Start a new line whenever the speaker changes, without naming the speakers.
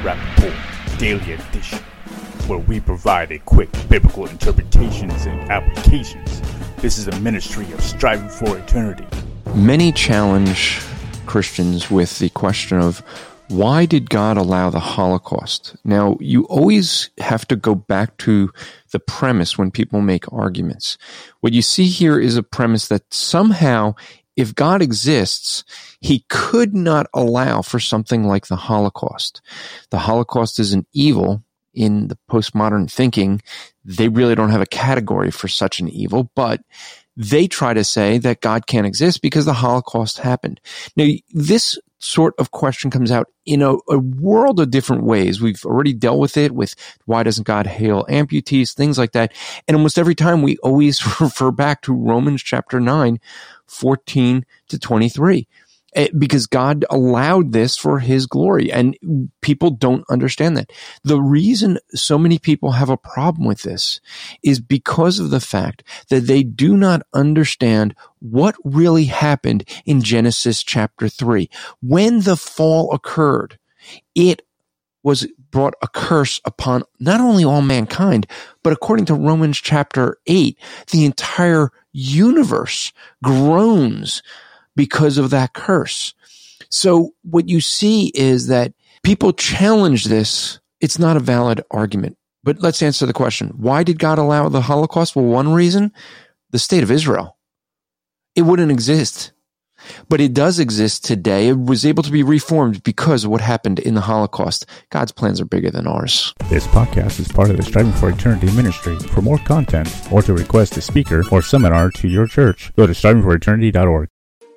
To Daily Edition, where we provide a quick biblical interpretations and applications. This is a ministry of striving for eternity.
Many challenge Christians with the question of why did God allow the Holocaust? Now, you always have to go back to the premise when people make arguments. What you see here is a premise that somehow if God exists, he could not allow for something like the Holocaust. The Holocaust is an evil in the postmodern thinking. They really don't have a category for such an evil, but they try to say that God can't exist because the Holocaust happened. Now, this sort of question comes out in a, a, world of different ways. We've already dealt with it with why doesn't God hail amputees, things like that. And almost every time we always refer back to Romans chapter 9, 14 to 23. Eh, because God allowed this for his glory and people don't understand that. The reason so many people have a problem with this is because of the fact that they do not understand what really happened in Genesis chapter three. When the fall occurred, it was brought a curse upon not only all mankind, but according to Romans chapter eight, the entire universe groans because of that curse. So what you see is that people challenge this. It's not a valid argument. But let's answer the question. Why did God allow the Holocaust? Well, one reason, the state of Israel. It wouldn't exist. But it does exist today. It was able to be reformed because of what happened in the Holocaust. God's plans are bigger than ours.
This podcast is part of the Striving for Eternity ministry. For more content or to request a speaker or seminar to your church, go to strivingforeternity.org.